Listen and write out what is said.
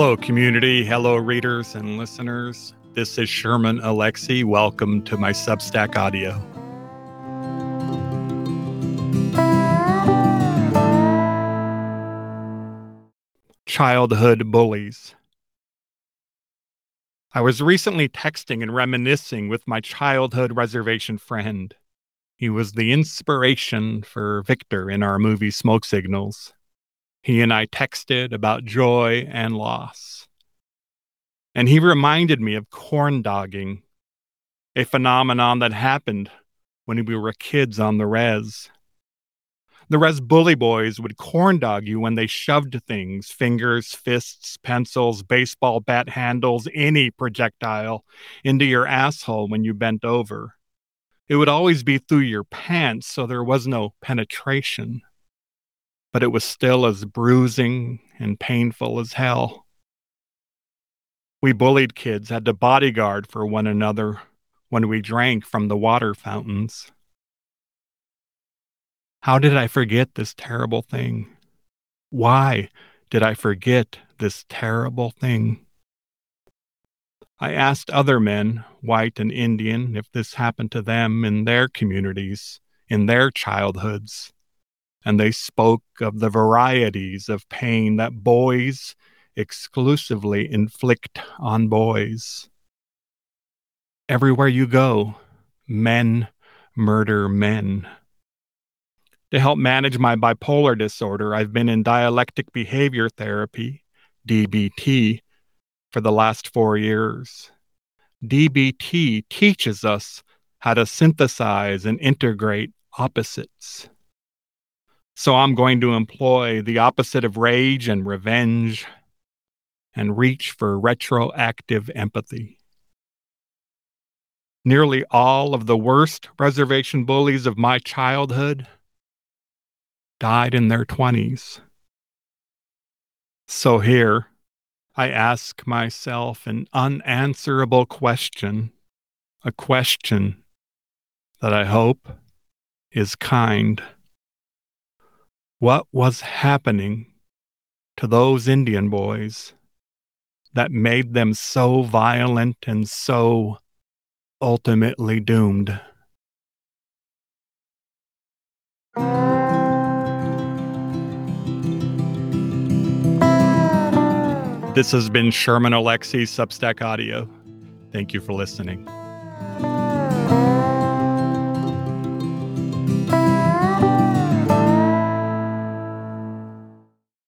Hello, community. Hello, readers and listeners. This is Sherman Alexie. Welcome to my Substack audio. Childhood bullies. I was recently texting and reminiscing with my childhood reservation friend. He was the inspiration for Victor in our movie Smoke Signals. He and I texted about joy and loss. And he reminded me of corn dogging, a phenomenon that happened when we were kids on the res. The res bully boys would corn dog you when they shoved things fingers, fists, pencils, baseball bat handles, any projectile into your asshole when you bent over. It would always be through your pants, so there was no penetration but it was still as bruising and painful as hell. We bullied kids had to bodyguard for one another when we drank from the water fountains. How did I forget this terrible thing? Why did I forget this terrible thing? I asked other men, white and Indian, if this happened to them in their communities, in their childhoods and they spoke of the varieties of pain that boys exclusively inflict on boys. Everywhere you go, men murder men. To help manage my bipolar disorder, I've been in dialectic behavior therapy, DBT, for the last four years. DBT teaches us how to synthesize and integrate opposites. So I'm going to employ the opposite of rage and revenge and reach for retroactive empathy. Nearly all of the worst reservation bullies of my childhood died in their 20s. So here, I ask myself an unanswerable question, a question that I hope is kind. What was happening to those Indian boys that made them so violent and so ultimately doomed? This has been Sherman Alexie Substack Audio. Thank you for listening.